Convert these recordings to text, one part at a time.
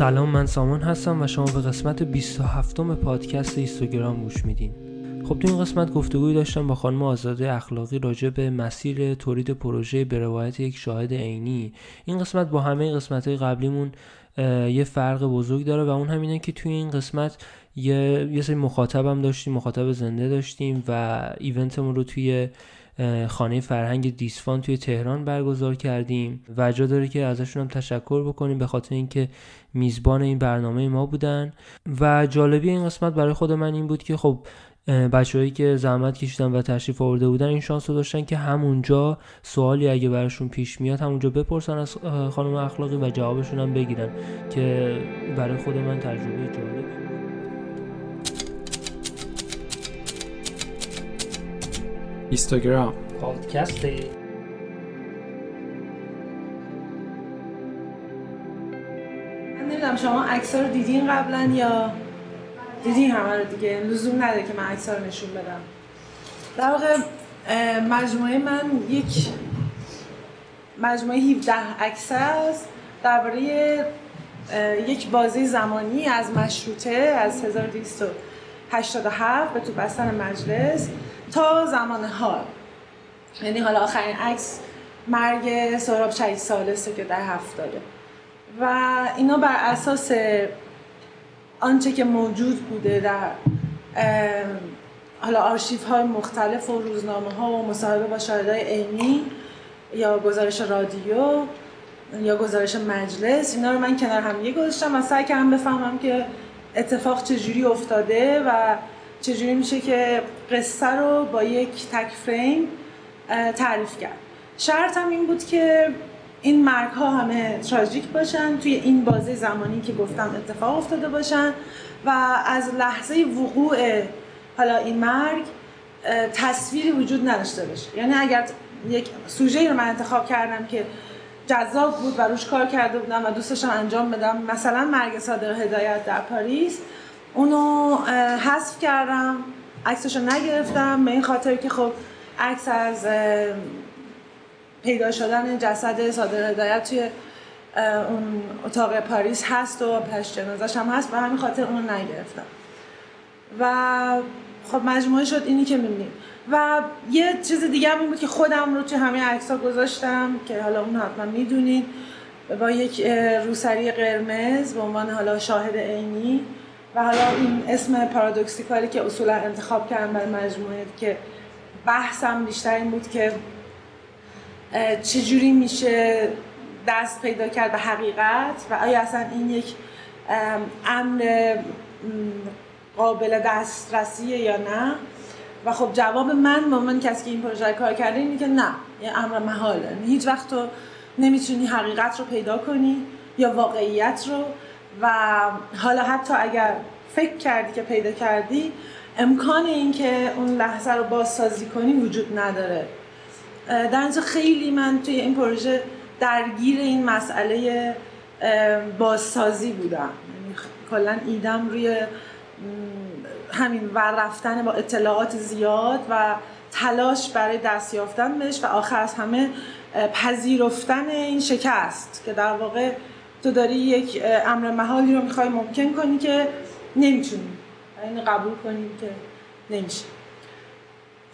سلام من سامان هستم و شما به قسمت 27 م پادکست اینستاگرام گوش میدین. خب تو این قسمت گفتگوی داشتم با خانم آزاده اخلاقی راجع به مسیر تولید پروژه به روایت یک شاهد عینی. این قسمت با همه قسمت های قبلیمون یه فرق بزرگ داره و اون همینه که توی این قسمت یه, یه سری مخاطبم داشتیم مخاطب زنده داشتیم و ایونتمون رو توی خانه فرهنگ دیسفان توی تهران برگزار کردیم و جا داره که ازشون هم تشکر بکنیم به خاطر اینکه میزبان این برنامه ما بودن. و جالبی این قسمت برای خود من این بود که خب بچههایی که زحمت کشیدن و تشریف آورده بودن این شانس رو داشتن که همونجا سوالی اگه براشون پیش میاد همونجا بپرسن از خانم اخلاقی و جوابشون هم بگیرن. که برای خود من تجربه جالب اینستاگرام. پادکست نمی‌دونم شما عکس رو دیدین قبلا یا دیدین همه رو دیگه؟ لزوم نداره که من عکس رو نشون بدم. در واقع مجموعه من یک مجموعه 17 عکس است. درباره یک بازی زمانی از مشروطه از 1287 به تو بستن مجلس تا زمان حال. یعنی حالا آخرین عکس مرگ سهراب شهید سالسه که در هفتاده و اینا بر اساس آنچه که موجود بوده در حالا آرشیف های مختلف و روزنامه ها و مصاحبه با شاهدای عینی یا گزارش رادیو یا گزارش مجلس اینا رو من کنار هم یه گذاشتم و سعی کردم بفهمم که اتفاق چجوری افتاده و چجوری میشه که قصه رو با یک تک فریم تعریف کرد. شرط هم این بود که این مرگ ها همه تراژیک باشن توی این بازه زمانی که گفتم اتفاق افتاده باشن و از لحظه وقوع حالا این مرگ تصویری وجود نداشته باشه. یعنی اگر یک سوژه رو من انتخاب کردم که جذاب بود و روش کار کرده بودم و دوستشم انجام بدم مثلا مرگ صادق هدایت در پاریس اونو حذف کردم عکسشو نگرفتم به این خاطر که خب عکس از پیدا شدن جسد صادق هدایت توی اون اتاق پاریس هست و پش جنازش هم هست و همین خاطر اونو نگرفتم. و خب مجموعه شد اینی که می‌بینیم. و یه چیز دیگه هم بود که خودم رو توی همه عکس ها گذاشتم که حالا اون حتما می‌دونید با یک روسری قرمز به عنوان حالا شاهد عینی و حالا این اسم پارادوکسیکالی که اصولا انتخاب کردم برای مجموعه که بحثم بیشتر این بود که چجوری میشه دست پیدا کرد به حقیقت؟ و آیا اصلا این یک امر قابل دسترسیه یا نه؟ و خب جواب من به من کسی که این پروژه کار کرده اینه که نه یه امر محاله. یعنی هیچ وقت تو نمی‌تونی حقیقت رو پیدا کنی یا واقعیت رو. و حالا حتی اگر فکر کردی که پیدا کردی امکان این که اون لحظه رو بازسازی کنی وجود نداره. در اینجا خیلی من توی این پروژه درگیر این مسئله بازسازی بودم. یعنی کلا ایدم روی همین ور رفتن با اطلاعات زیاد و تلاش برای دست یافتن بهش و آخر از همه پذیرفتن این شکست که در واقع تو داری یک امر محالی رو می‌خوای ممکن کنی که نمی‌تونی. این قبول کنی که نمیشه.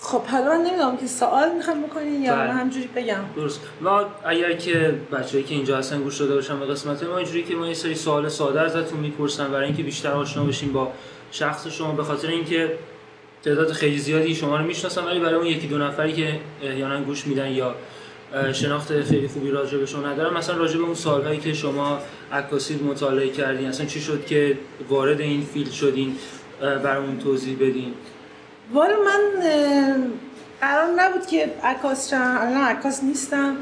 خب حالا من نمی‌دونم که سوال می‌خوام بکنین یا من بله. همجوری بگم. درست. ما اگر که بچه‌ای که اینجا هستن گوش داده باشن به قسمت ما اینجوری که ما یه سری سوال ساده ازتون می‌پرسن برای اینکه بیشتر آشنا بشیم با شخص شما به خاطر اینکه تعداد خیلی زیادی شما رو می‌شناسن ولی برای اون یکی دو نفری که یا گوش میدن یا شناخت خیلی خوبی راجع به شما ندارم مثلا راجع به اون سالهایی که شما عکاسی مطالعه کردین اصلا چی شد که وارد این فیلد شدین؟ برامون توضیح بدین. والا من قرار نبود که عکاس شم. الان عکاس نیستم.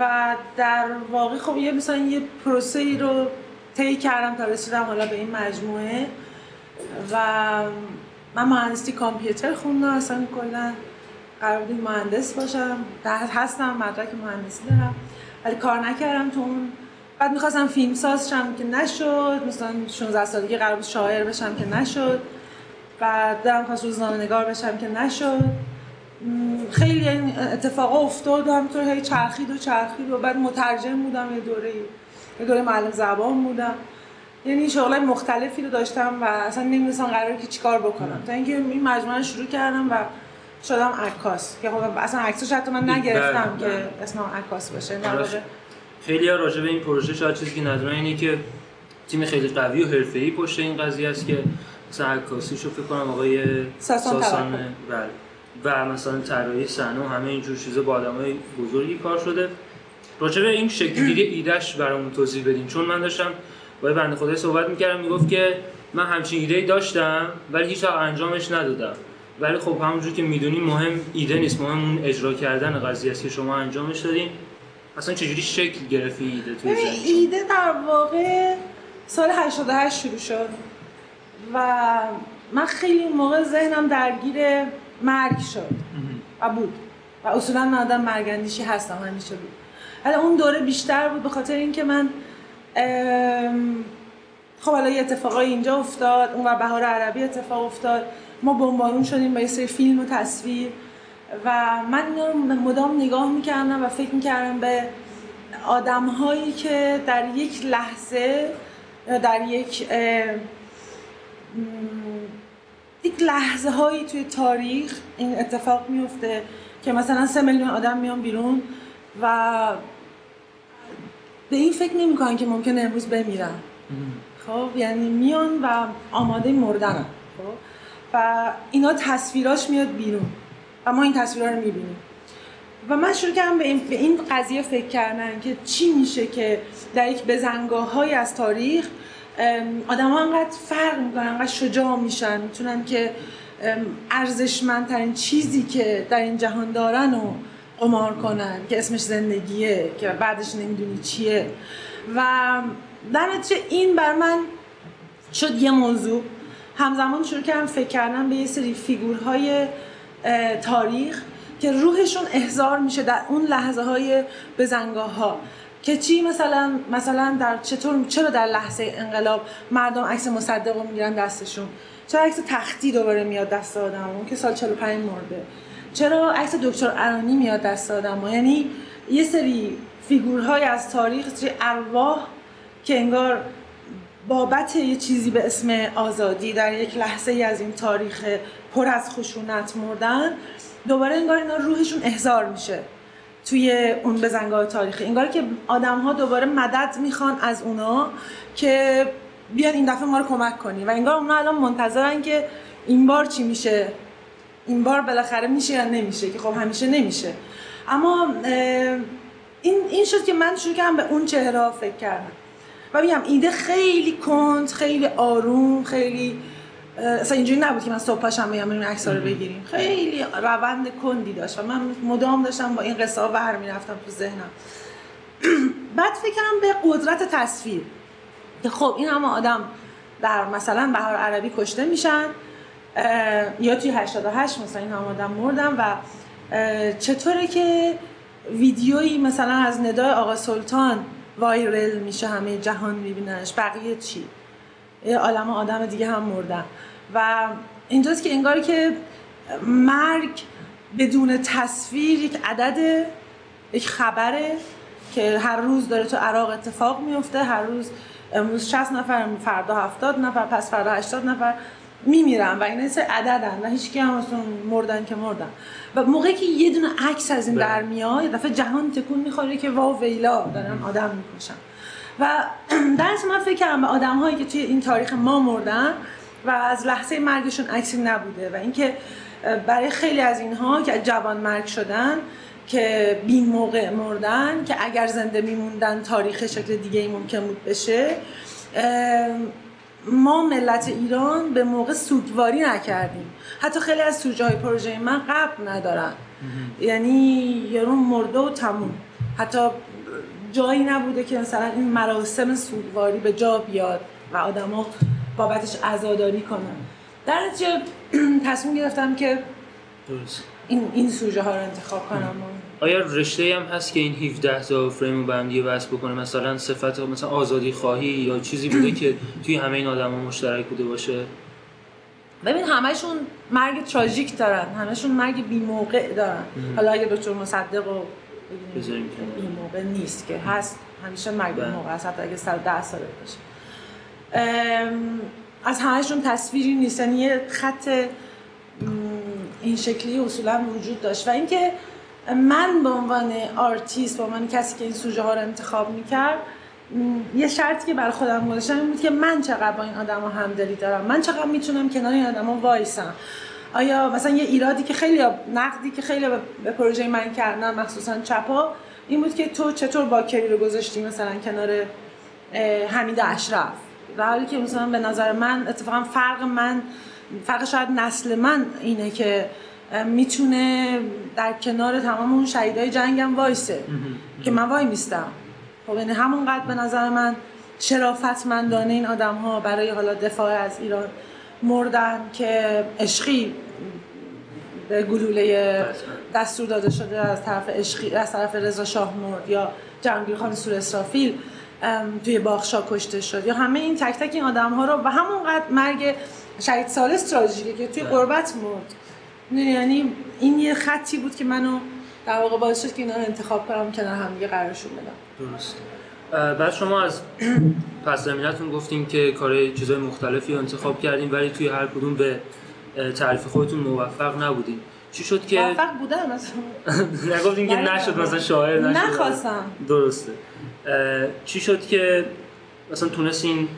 و در واقع خب یه مثلا یه پروسه ای رو طی کردم تا رسیدم حالا به این مجموعه. و من مهندسی کامپیوتر خوندم. اصلا کلا قرار بود مهندس باشم. در هستم مدرک مهندسی دارم. ولی کار نکردم تو اون. بعد می‌خواستم فیلم ساز شم که نشد. مثلا 16 سالگی قرار بود شاعر بشم که نشد. بعد دارم خواست روزنامه نگار بشم که نشد. خیلی این اتفاقا افتاد و همینطور هی چرخید و چرخید و بعد مترجم بودم یه دوره یه دوره معلم زبان بودم. یعنی شغلای مختلفی رو داشتم و اصلا نمی‌دونستم قراره که چیکار بکنم. تا اینکه این مجموعه رو شروع کردم و شدم عکاس. که خب اصلا عکسش حتی من نگرفتم بله،. که اسمم عکاس باشه. خیلی راجع به این پروژه شاید چیزی که ندونن اینه که تیم خیلی قوی و حرفه‌ای پشت این قضیه است که مثلا عکاسیشو فکر کنم آقای ساسان توکل. بله. و مثلا طراحی صحنه و همه اینجور چیزا با آدمای بزرگی کار شده. راجع به این شکلگیری ایدهش برامون توضیح بدین. چون من داشتم با بنده خدای صحبت می‌کردم می‌گفت که من همچین ایده داشتم ولی هیچ انجامش ندادم. ولی خب همونجور که می‌دونیم مهم ایده نیست مهم اون اجرا کردن قضیه است که شما انجامش دادین. اصلا چجوری شکل گرفت این ایده توی؟ ایده در واقع سال 88 شروع شد. و من خیلی اون موقع ذهنم درگیر مرگ شد و بود. و اصولا من آدم مرگندیشی هستم همیشه بود. ولی اون دوره بیشتر بود به خاطر اینکه من خب حالا یه اتفاقای اینجا افتاد اون و بهار عربی اتفاق افتاد. ما بمبارون شدیم با یه سری فیلم و تصویر و من اینا رو مدام نگاه می‌کردم و فکر می‌کردم به آدم هایی که در یک لحظه در یک یک لحظه هایی توی تاریخ این اتفاق میفته که مثلا سه میلیون آدم میان بیرون و به این فکر نمی‌کنن که ممکنه امروز بمیرن. خب یعنی میان و آماده مردن. خب و اینا تصویراش میاد بیرون و ما این تصویرها رو می‌بینیم. و من شروع کردم به این, به این قضیه فکر کردن که چی میشه که در یک بزنگاه های از تاریخ آدم ها انقدر فرق می‌کنن انقدر شجاع میشن می‌تونن که ارزشمندترین چیزی که در این جهان دارن و قمار کنن که اسمش زندگیه که بعدش نمی‌دونی چیه. و در نتیجه این بر من شد یه موضوع. همزمان شروع کردم فکر کردن به یه سری فیگورهای تاریخ که روحشون احضار میشه در اون لحظه های بزنگاه ها که چی مثلا مثلا در چطور چرا در لحظه انقلاب مردم عکس مصدق رو می‌گیرن دستشون؟ چرا عکس تختی دوباره میاد دست آدم؟ اون که سال 45 مرده. چرا عکس دکتر ارانی میاد دست آدم؟ یعنی یه سری فیگورهای از تاریخ سری ارواح که انگار بابت یه چیزی به اسم آزادی در یک لحظه ای از این تاریخ پر از خشونت مردن دوباره انگار اینا روحشون احضار میشه. توی اون بزنگاه تاریخی. انگار که آدم ها دوباره مدد می‌خوان از اونا که بیان این دفعه ما رو کمک کنی. و انگار اونا الان منتظرن که این بار چی میشه این بار بالاخره میشه یا نمیشه که خب همیشه نمیشه. اما این این شد که من شروع کردم به اون چهره فکر کردم. و میگم ایده خیلی کند خیلی آروم خیلی اصلا اینجوری نبود که من صبح پاشم بگم بریم عکس رو بگیریم. خیلی روند کندی داشت و من مدام داشتم با این قصه ها ور می‌رفتم تو ذهنم. بعد فکرم به قدرت تصویر. که خب این همه آدم در مثلا بهار عربی کشته میشن یا توی 88 مثلا این همه آدم مردن و چطوره که ویدیویی مثلا از ندای آقا سلطان وایرل میشه همه جهان میبیننش بقیه چی؟ یه عالم آدم دیگه هم مردن و اینجاست که انگار که مرگ بدون تصویر یک عدد یک خبره که هر روز داره تو عراق اتفاق میفته هر روز امروز 60 نفر فردا 70 نفر پس فردا 80 نفر میمیرن و این یه سری عددن و هیچ کی هم اصلا مردن که مردن. و موقعی که یه دونه عکس از این بله. در میاد دفعه جهان تکون می‌خوره که واو ویلا دارن آدم می‌کشن. و در من فکر کردم به آدم هایی که توی این تاریخ ما مردن و از لحظه مرگشون عکسی نبوده و اینکه برای خیلی از اینها که جوان مرگ شدن که بی موقع مردن که اگر زنده میموندن تاریخ شکل دیگه ای ممکن بود بشه ما ملت ایران به موقع سوگواری نکردیم. حتی خیلی از سوژه های پروژه من قبل ندارن. یعنی یارو مرده و تموم. حتی جایی نبوده که مثلا این مراسم سوگواری به جا بیاد و آدما بابتش عزاداری کنن. در نتیجه تصمیم گرفتم که این این سوژه ها رو انتخاب کنم. آیا رشته هم هست که این 17 تا فریم رو به هم دیگه وصل بکنه؟ مثلا صفت مثلا آزادی خواهی یا چیزی بوده که توی همه این آدما مشترک بوده باشه؟ ببین همشون مرگ تراژیک دارن. همشون مرگ بی موقع دارن حالا اگه دکتر مصدق رو بی موقع نیست که هست. همیشه مرگ بله. موقع است حتی اگه سر ده ساله باشه. از همهشون تصویری نیست. یعنی یه خط این شکلی اصولا وجود داشت. و اینکه من به عنوان آرتیست به عنوان کسی که این سوژه ها رو انتخاب می‌کرد یه شرطی که برای خودم گذاشتم این بود که من چقدر با این آدم همدلی دارم. من چقدر می‌تونم کنار این آدم وایسم. آیا مثلا یه ایرادی که خیلی نقدی که خیلی به- پروژه من کردن مخصوصا چپا این بود که تو چطور باکری رو گذاشتی مثلا کنار حمید اشرف؟ در حالی که مثلا به نظر من اتفاقا فرق من فرق شاید نسل من اینه که می‌تونه در کنار تمام اون شهیدای جنگم وایسه که من وای میستم. خب یعنی همونقدر به نظر من شرافتمندانه این آدم ها برای حالا دفاع از ایران مردن که عشقی گلوله دستور داده شده از طرف عشقی از طرف رضا شاه مرد یا جهانگیر خان سور اسرافیل توی باغشا کشته شد. یا همه این تک تک این آدم ها رو و همونقدر مرگ شهید سالس تراژیکه که توی قربت مرد. یعنی این یه خطی بود که منو در واقع باعث شد که اینا رو انتخاب کنم کنار هم دیگه قرارشون بدم. درست بعد شما از پس زمینتون گفتین که کار چیزای مختلفی رو انتخاب کردین ولی توی هر کدوم به تعریف خودتون موفق نبودین. چی شد که موفق بودم مثلا نگفتین که نشد. مثلا شاعر نشد. نخواستم. درسته. چی شد که مثلا تونستین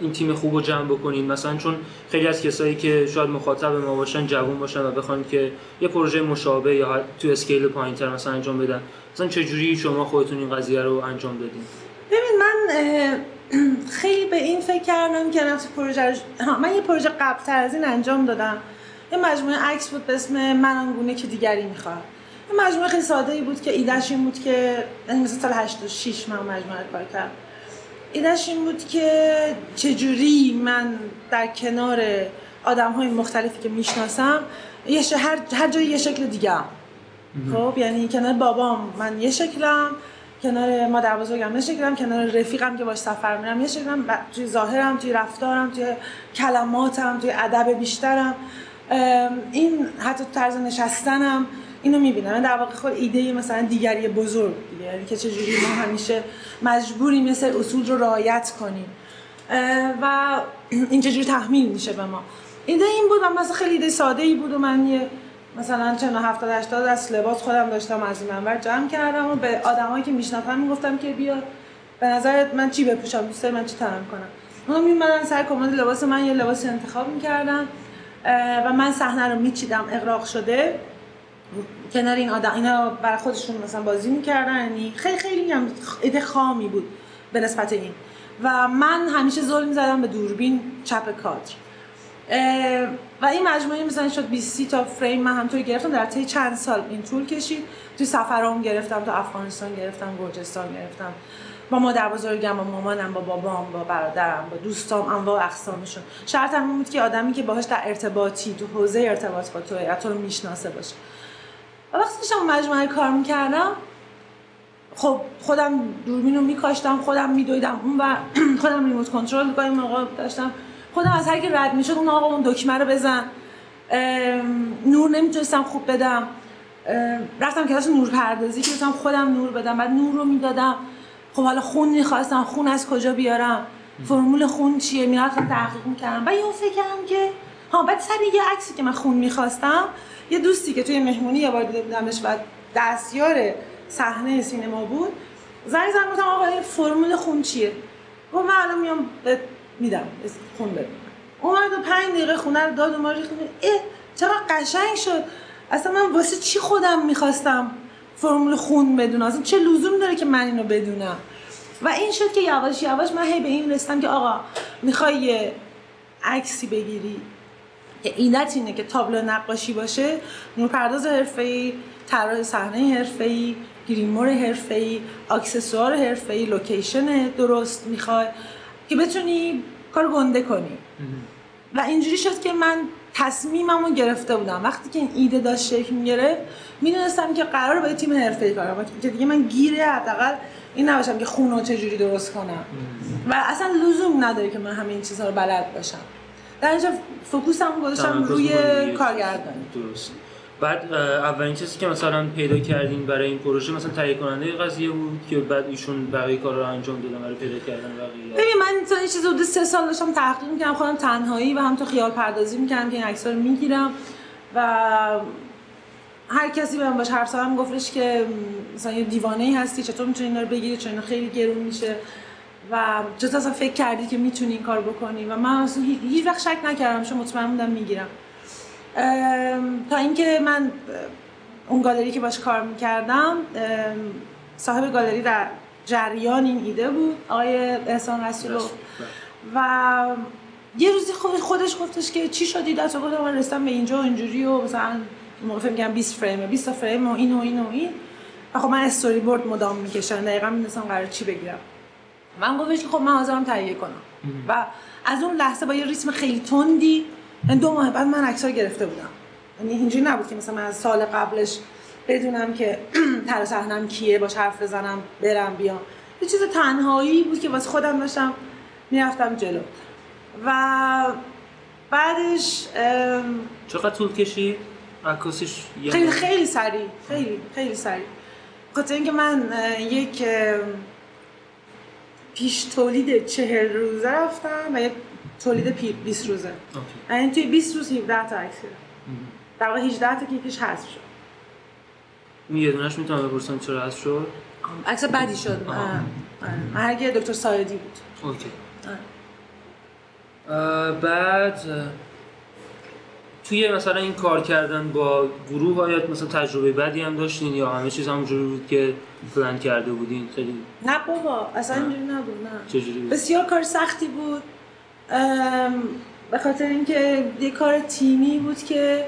این تیم خوب رو جمع بکنین؟ مثلا چون خیلی از کسایی که شاید مخاطب ما باشن جوون باشن و بخوان که یه پروژه مشابه یا تو اسکیل پایینتر مثلا انجام بدن مثلا چجوری شما خودتون این قضیه رو انجام دادین ببین من خیلی به این فکر کردم که نفس پروژه من یه پروژه قبل تر از این انجام دادم. یه مجموعه عکس بود به اسم من آنگونه که دیگری می‌خواد. یه مجموعه خیلی ساده ای بود که ایدهش این بود که یعنی مثلا سال 86 من مجموعه کار کردم. ایدهش این بود که چجوری من در کنار آدم های مختلفی که می‌شناسم یه هر, هر جایی یه شکل دیگه خب یعنی کنار بابام من یه شکلم کنار مادر بزرگم. یه کنار رفیقم که باش سفر میرم. یه شکلم توی ظاهرم توی رفتارم توی کلماتم توی ادب بیشترم. این حتی طرز نشستنم اینو می‌بینم. در واقع خود ایده مثلا دیگری بزرگ دیگه. یعنی که چجوری ما همیشه مجبوریم مثل اصول رو رعایت کنیم. و این چجوری تحمیل میشه به ما. ایده این بود و مثلا خیلی ایده ساده ای بود و من یه مثلا چند 70 80 از لباس خودم داشتم از این منور جمع کردم و به آدمایی که میشناختم می‌گفتم که بیا به نظرت من چی بپوشم؟ دوست من چی تنم کنم؟ اونا میومدن سر کمد لباس من یه لباسی انتخاب می‌کردن و من صحنه رو میچیدم. اغراق شده کنار این آدم اینا برای خودشون مثلا بازی می‌کردن یعنی خیلی خیلی میگم ایده خامی بود به نسبت این. و من همیشه زل می‌زدم به دوربین چپ کادر. و این مجموعه مثلا شد 20 تا فریم من همطوری گرفتم در طی چند سال این طول کشید. توی سفرام گرفتم تو افغانستان گرفتم گرجستان گرفتم. با مادر بزرگم با مامانم با بابام با برادرم با دوستام انواع اقسامشون. شرط هم بود که آدمی که باهاش در ارتباطی تو حوزه ارتباط با تو تو می‌شناسه باشه. و وقتی داشتم مجموعه کار می‌کردم خب خودم دوربین رو میکاشتم خودم میدویدم. اون و خودم ریموت کنترل گاهی موقع داشتم خودم از هر کی رد می‌شد اون آقا اون دکمه رو بزن. نور نمی‌تونستم خوب بدم. رفتم کلاس نور پردازی که بتونم خودم نور بدم. بعد نور رو می‌دادم. خب حالا خون می‌خواستم. خون از کجا بیارم؟ فرمول خون چیه؟ می‌رفتم تحقیق می‌کردم. و یهو فکر کردم که ها بعد سر یه عکسی که من خون می‌خواستم یه دوستی که توی مهمونی یه بار دیده بودمش و دستیار صحنه سینما بود زنگ زدم گفتم آقا این فرمول خون چیه؟ گفت من الان میام میدم. خون بده. اومد و پنج دقیقه خونه رو داد و ما ریختیم. اه چقدر قشنگ شد. اصلا من واسه چی خودم می‌خواستم فرمول خون بدونم؟ اصلا چه لزوم داره که من اینو بدونم؟ و این شد که یواش یواش من هی به این رسیدم که آقا می‌خوای یه عکسی بگیری؟ که ایدت اینه که تابلو نقاشی باشه نورپرداز حرفه‌ای طراح صحنه حرفه‌ای گریمور حرفه‌ای اکسسوار حرفه‌ای لوکیشن درست می‌خوای. که بتونی کار گنده کنی. و اینجوری شد که من تصمیمم رو گرفته بودم. وقتی که این ایده داشت شکل می‌گرفت می‌دونستم که قرار با تیم حرفه‌ای کار کنم. که دیگه من گیره حداقل این نباشم که خونو چجوری درست کنم. و اصلا لزوم نداره که من همه این چیزها رو بلد باشم. در اینجا فوکوسم گذاشتم روی- کارگردانی. درست بعد اولین چیزی که مثلا پیدا کردین برای این پروژه مثلا تهیه کننده قضیه بود که بعد ایشون بقیه کار رو انجام دادن برای پیدا کردن بقیه؟ ببین من تا این چیز حدود سه سال داشتم تحقیق می‌کردم خودم تنهایی و هم تو خیال پردازی می‌کردم که این عکس‌ها رو می‌گیرم و هر کسی به من باش حرف زدم گفتش که مثلا یه دیوانه ای هستی چطور می‌تونی اینا رو بگیری؟ چون خیلی گرون میشه؟ و چطور اصلا فکر کردی که می‌تونی این کار بکنی؟ و من اصلا هیچ وقت شک نکردم چون مطمئن بودم می‌گیرم. تا اینکه من اون گالری که باش کار می‌کردم صاحب گالری در جریان این ایده بود آقای احسان رسولو و یه روزی خود- خودش گفتش که چی شدی دست گفتم من رسیدم به اینجا و اینجوری و مثلا موقع فکر می‌کردم 20 فریمه 20 تا فریم و این و این و این. و خب من استوری بورد مدام می‌کشن دقیقا می‌دونستم قرار چی بگیرم. من گفتش که خب من حاضرم تهیه کنم. و از اون لحظه با یه ریتم خیلی تندی دو ماه بعد من عکس‌ها رو گرفته بودم. یعنی اینجوری نبود که مثلا من از سال قبلش بدونم که تر صحنم کیه باش حرف بزنم برم بیام. یه چیز تنهایی بود که واسه خودم داشتم می‌رفتم جلو. و بعدش چقدر طول کشید؟ عکاسش یه خیلی؟ خیلی سریع خیلی خیلی سریع. خاطر اینکه من یک پیش تولید چهل روزه رفتم و یک تولید پی 20 روزه. یعنی توی 20 روز 17 تا عکس. در واقع 18 تا که یکیش حذف شد. اون یه دونش می‌تونم بپرسم چرا هست شد؟ عکس بدی شد. مرگ دکتر سایدی بود. اوکی. بعد توی مثلا این کار کردن با گروه آیا مثلا تجربه بدی هم داشتین یا همه چیز همونجوری بود که پلان کرده بودین؟ خیلی نه بابا اصلا اینجوری نبود نه. چجوری بود؟ بسیار کار سختی بود. به خاطر اینکه یه کار تیمی بود که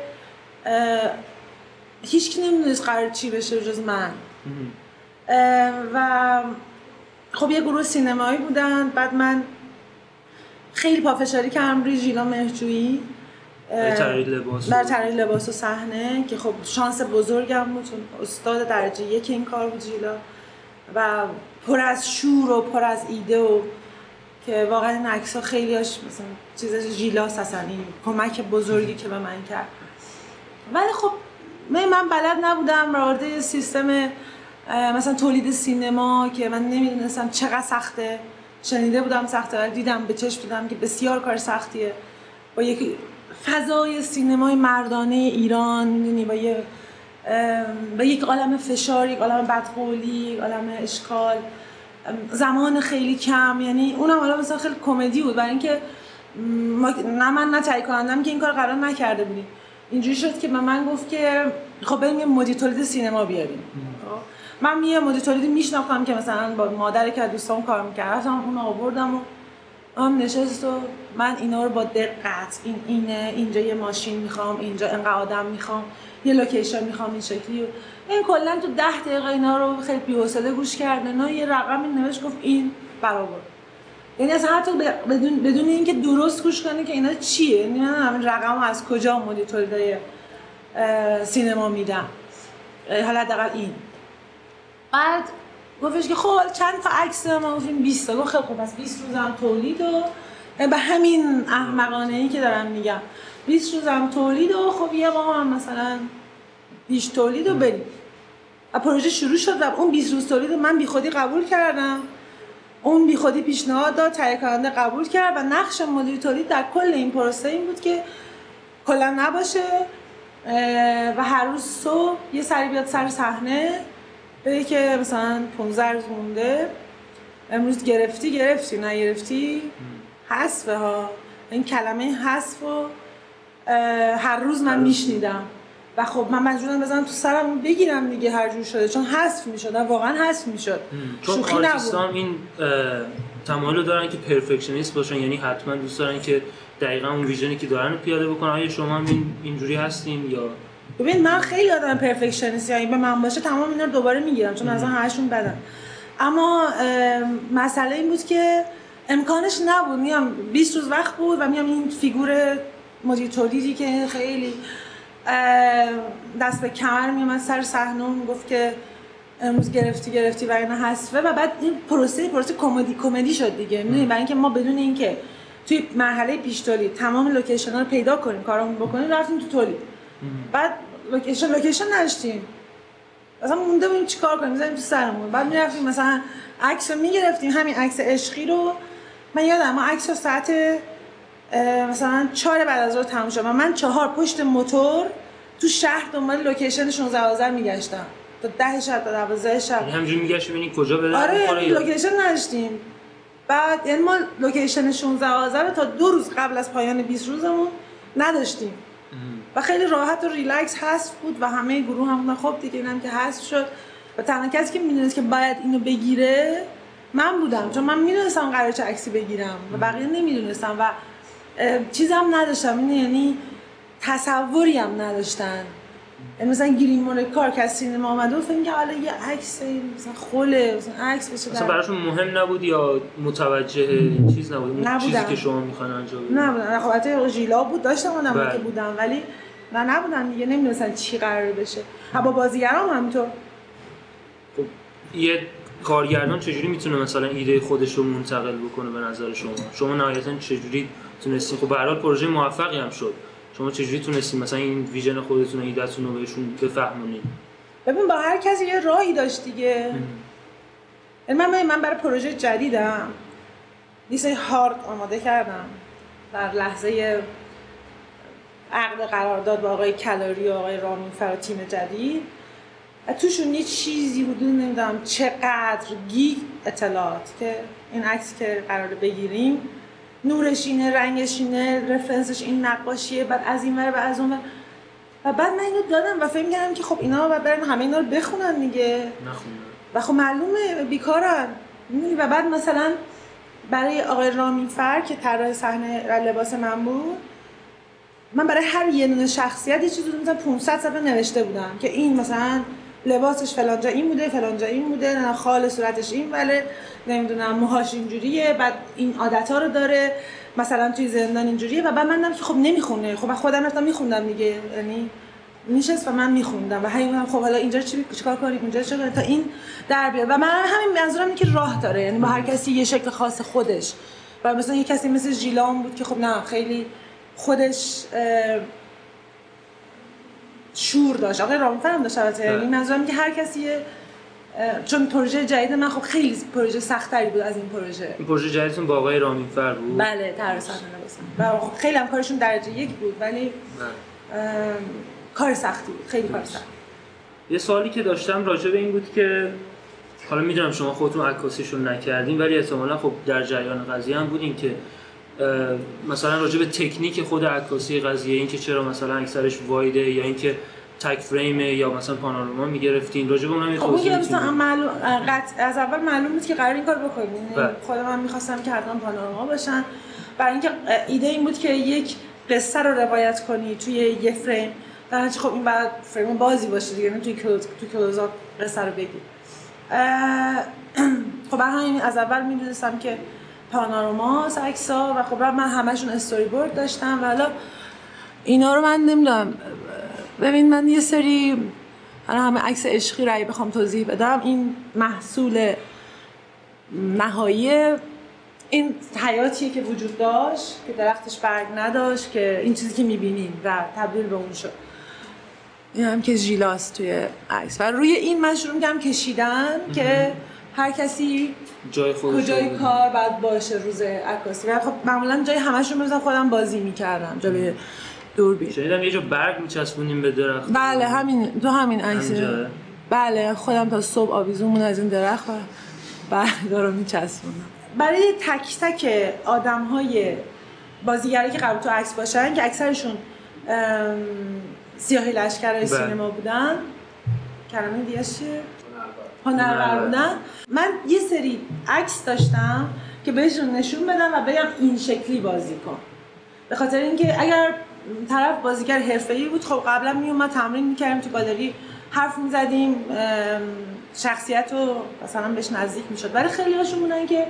هیچ نمی‌دونست قرار چی بشه جز من. و خب یه گروه سینمایی بودن. بعد من خیلی پافشاری کردم روی ژیلا مهجویی. در طراحی لباس. و صحنه که خب شانس بزرگم بود. چون استاد درجه یک این کار بود ژیلا و پر از شور و پر از ایده و که واقعا این عکس ها خیلی هاش مثلا چیز ژیلاس اصلا این کمک بزرگی که به من کرد. ولی خب من من بلد نبودم وارد سیستم مثلا تولید سینما که من نمی‌دونستم چقدر سخته. شنیده بودم سخته ولی دیدم به چشم دیدم که بسیار کار سختیه. با یک فضای سینمای مردانه ایران می‌دونی با یه با یک عالم فشار یک عالم بدقولی یک عالم اشکال. زمان خیلی کم یعنی اونم حالا مثلا خیلی کمدی بود. برای اینکه ما نه من نه تهیه کنندم که این کار قرار نکرده بودیم اینجوری شد که به من گفت که خب بریم یه مدیر تولید سینما بیاریم. خب، من یه مدیر تولیدی میشناختم که مثلا با مادر که از دوستام کار می‌کرد. اون آوردم و هم نشست و من اینا رو با دقت این اینه اینجا یه ماشین می‌خوام اینجا انقدر آدم می‌خوام یه لوکیشن می‌خوام این شکلی. و این کلا تو ده دقیقه اینا رو خیلی بی‌حوصله گوش کرد نه یه رقمی نوشت گفت این برابر. یعنی اصلا حتی بدون بدون اینکه درست گوش کنی که اینا چیه. یعنی من رقم از کجا اه، سینما میدم حالا حداقل این. بعد گفتش که خب چند تا عکس ما گفتیم 20 تا. خیلی خب پس 20 روزم تولید و به همین احمقانه ای که دارم میگم. 20 روزم تولید و خب یه ماه هم مثلا پیش تولید و بریم. و پروژه شروع شد و اون 20 روز تولید رو من بیخودی قبول کردم. اون بیخودی پیشنهاد داد تهیه کننده قبول کرد و نقش مدیر تولید در کل این پروسه این بود که کلا نباشه و هر روز صبح یه سری بیاد سر صحنه بگه که مثلا 15 روز مونده. امروز گرفتی گرفتی نگرفتی؟ حذفه ها. این کلمه حذف رو هر روز من میشنیدم. و خب من مجبورم بزنم تو سرم بگیرم دیگه هر جور شده چون حذف می‌شد واقعا حذف می‌شد. چون شوخی نبود. این تمایل دارن که perfectionist باشن یعنی حتما دوست دارن که دقیقا اون vision ی که دارن پیاده بکنن. آیا شما هم این اینجوری هستین یا؟ ببین من خیلی آدم perfectionist یعنی به من باشه تمام اینا رو دوباره می‌گیرم چون اصلا همشون بدن اما ام، مسئله این بود که امکانش نبود. میام 20 روز وقت بود و میام این فیگور مدیر تولیدی که خیلی دست به کمر میومد سر صحنه می‌گفت که امروز گرفتی گرفتی و اینا حذفه و بعد این پروسه پروسه کمدی کمدی شد دیگه. می‌دونی برای اینکه ما بدون اینکه توی مرحله پیش تولید تمام لوکیشن ها رو پیدا کنیم کارمون بکنیم رفتیم تو تولید. بعد لوکیشن لوکیشن نداشتیم. مثلا مونده بودیم چیکار کنیم؟ می‌زدیم تو سرمون. بعد می‌رفتیم مثلا عکس رو می‌گرفتیم همین عکس عشقی رو. من یادم ما عکس ساعت مثلا چهار بعد از ظهر تموم شد و من چهار پشت موتور تو شهر دنبال لوکیشن 16 آذر میگشتم. تا ده شب تا 12 شب. یعنی همینجوری میگشت ببینید کجا بده آره لوکیشن نداشتیم. بعد یعنی ما لوکیشن 16 آذر تا دو روز قبل از پایان 20 روزمون نداشتیم. و خیلی راحت و ریلکس هست بود و همه گروه هم بودن خب دیگه اینم که هست شد. و تنها کسی که می‌دونست که باید اینو بگیره من بودم. چون من می‌دونستم قرار چه عکسی بگیرم و بقیه نمی‌دونستم و چیزم نداشتم این یعنی تصوری هم نداشتن. یعنی مثلا گرین کار که از سینما آمده بود فکر حالا یه عکس مثلا خله مثلا عکس بشه مثلا براشون مهم نبود یا متوجه چیز نبود؟ نبودم. چیزی که شما می‌خوان انجام بدید نبودن. خب ژیلا بود داشتم آدم بله. که بودن ولی نه نبودن دیگه نمی‌دونستن چی قرار بشه. و با بازیگرام همینطور. خب یه کارگردان چجوری می‌تونه مثلا ایده خودش رو منتقل بکنه به نظر شما؟ شما نهایتا چجوری تونستین. خب به پروژه موفقی هم شد. شما چجوری تونستین؟ مثلا این ویژن خودتون و ایدهتون رو بهشون بفهمونین. ببین با هر کسی یه راهی داشت دیگه. من من برای پروژه جدیدم. یه هارد آماده کردم. در لحظه عقد قرارداد با آقای کلاری و آقای رامینفر و تیم جدید. و توشون یه چیزی حدود نمی‌دونم چقدر گیگ اطلاعات که این عکس که قرار بگیریم نورش اینه رنگش اینه رفرنسش این نقاشیه بعد از این و از اون. و بعد من اینو دادم و فکر کردم که خب اینا باید برن همه اینا رو بخونن دیگه نخوندم و خب معلومه بیکارن؟ و بعد مثلا برای آقای رامینفر که طراح صحنه و لباس من بود من برای هر یه دونه شخصیت یه چیزی مثلا 500 صفحه نوشته بودم که این مثلا لباسش فلانجا این بوده فلانجا این بوده خال صورتش این ولی نمی‌دونم موهاش اینجوریه بعد این عادت رو داره مثلا توی زندان اینجوریه و بعد من دیدم که خب نمی‌خونه خب من خودم رفتم میخوندم دیگه یعنی میشست و من میخوندم و هی میگم خب حالا اینجا چی چیکار کنیم اینجا چی کنیم تا این در بیاد. و من همین منظورم اینه که راه داره یعنی با هر کسی یه شکل خاص خودش. و مثلا یه کسی مثل ژیلان بود که خب نه خیلی خودش شور داشت. آقای رامفر هم داشت البته. یعنی منظورم که هر کسی چون پروژه جدید من خب خیلی پروژه سختری بود از این پروژه. این پروژه جدیدتون با آقای رامینفر بود؟ بله لباسم و خب خیلی هم کارشون درجه یک بود ولی بله. کار سختی بود. خیلی کار سخت. یه سوالی که داشتم راجع به این بود که حالا می‌دونم شما خودتون عکاسیشون نکردین ولی احتمالا خب در جریان قضیه هم بودین که مثلا راجع به تکنیک خود عکاسی قضیه این که چرا مثلا اکثرش وایده یا اینکه تک فریمه یا مثلا پانوراما می‌گرفتین راجع به اونم یه خب توضیح مثلا معلوم از اول معلوم بود که قرار این کار بکنیم بله. یعنی خود من می‌خواستم که حتما پانوراما باشن. برای اینکه ایده این بود که یک قصه رو روایت کنی توی یه فریم. در خب این بعد فریم بازی باشه دیگه نه توی کلوز توی کلوزآپ قصه رو بگی. خب برای همین از اول می‌دونستم که پانوراما عکس‌ها و خب من همشون استوری بورد داشتم و حالا اینا رو من نمی‌دونم. ببین من یه سری الان همه عکس عشقی رو بخوام توضیح بدم این محصول نهایی این حیاتیه که وجود داشت که درختش برگ نداشت که این چیزی که می‌بینیم و تبدیل به اون شد این هم که ژیلاست توی عکس. و روی این من شروع کشیدن که هر کسی جای خودش کجای رو کار باید باشه روز عکاسی. و خب معمولا جای همشون مثلا خودم بازی می‌کردم جلوی دوربین. شنیدم یه جا برگ میچسبونیم به درخت. بله همین تو همین همینجا؟ بله خودم تا صبح آویزون از این درخت و برگا رو میچسبونم برای تک تک آدم های بازیگری که قرار تو عکس باشن که اکثرشون سیاهی لشکرهای بله. سینما بودن. کلمه دیگه چیه؟ هنرور هنرور. بودن من یه سری عکس داشتم که بهشون نشون بدم و بگم این شکلی بازی کن. به خاطر اینکه اگر طرف بازیگر حرفه‌ای بود خب قبلا میومد تمرین می‌کردیم تو گالری حرف می‌زدیم شخصیت رو مثلا بهش نزدیک می‌شد. برای خیلی هاشون بودن که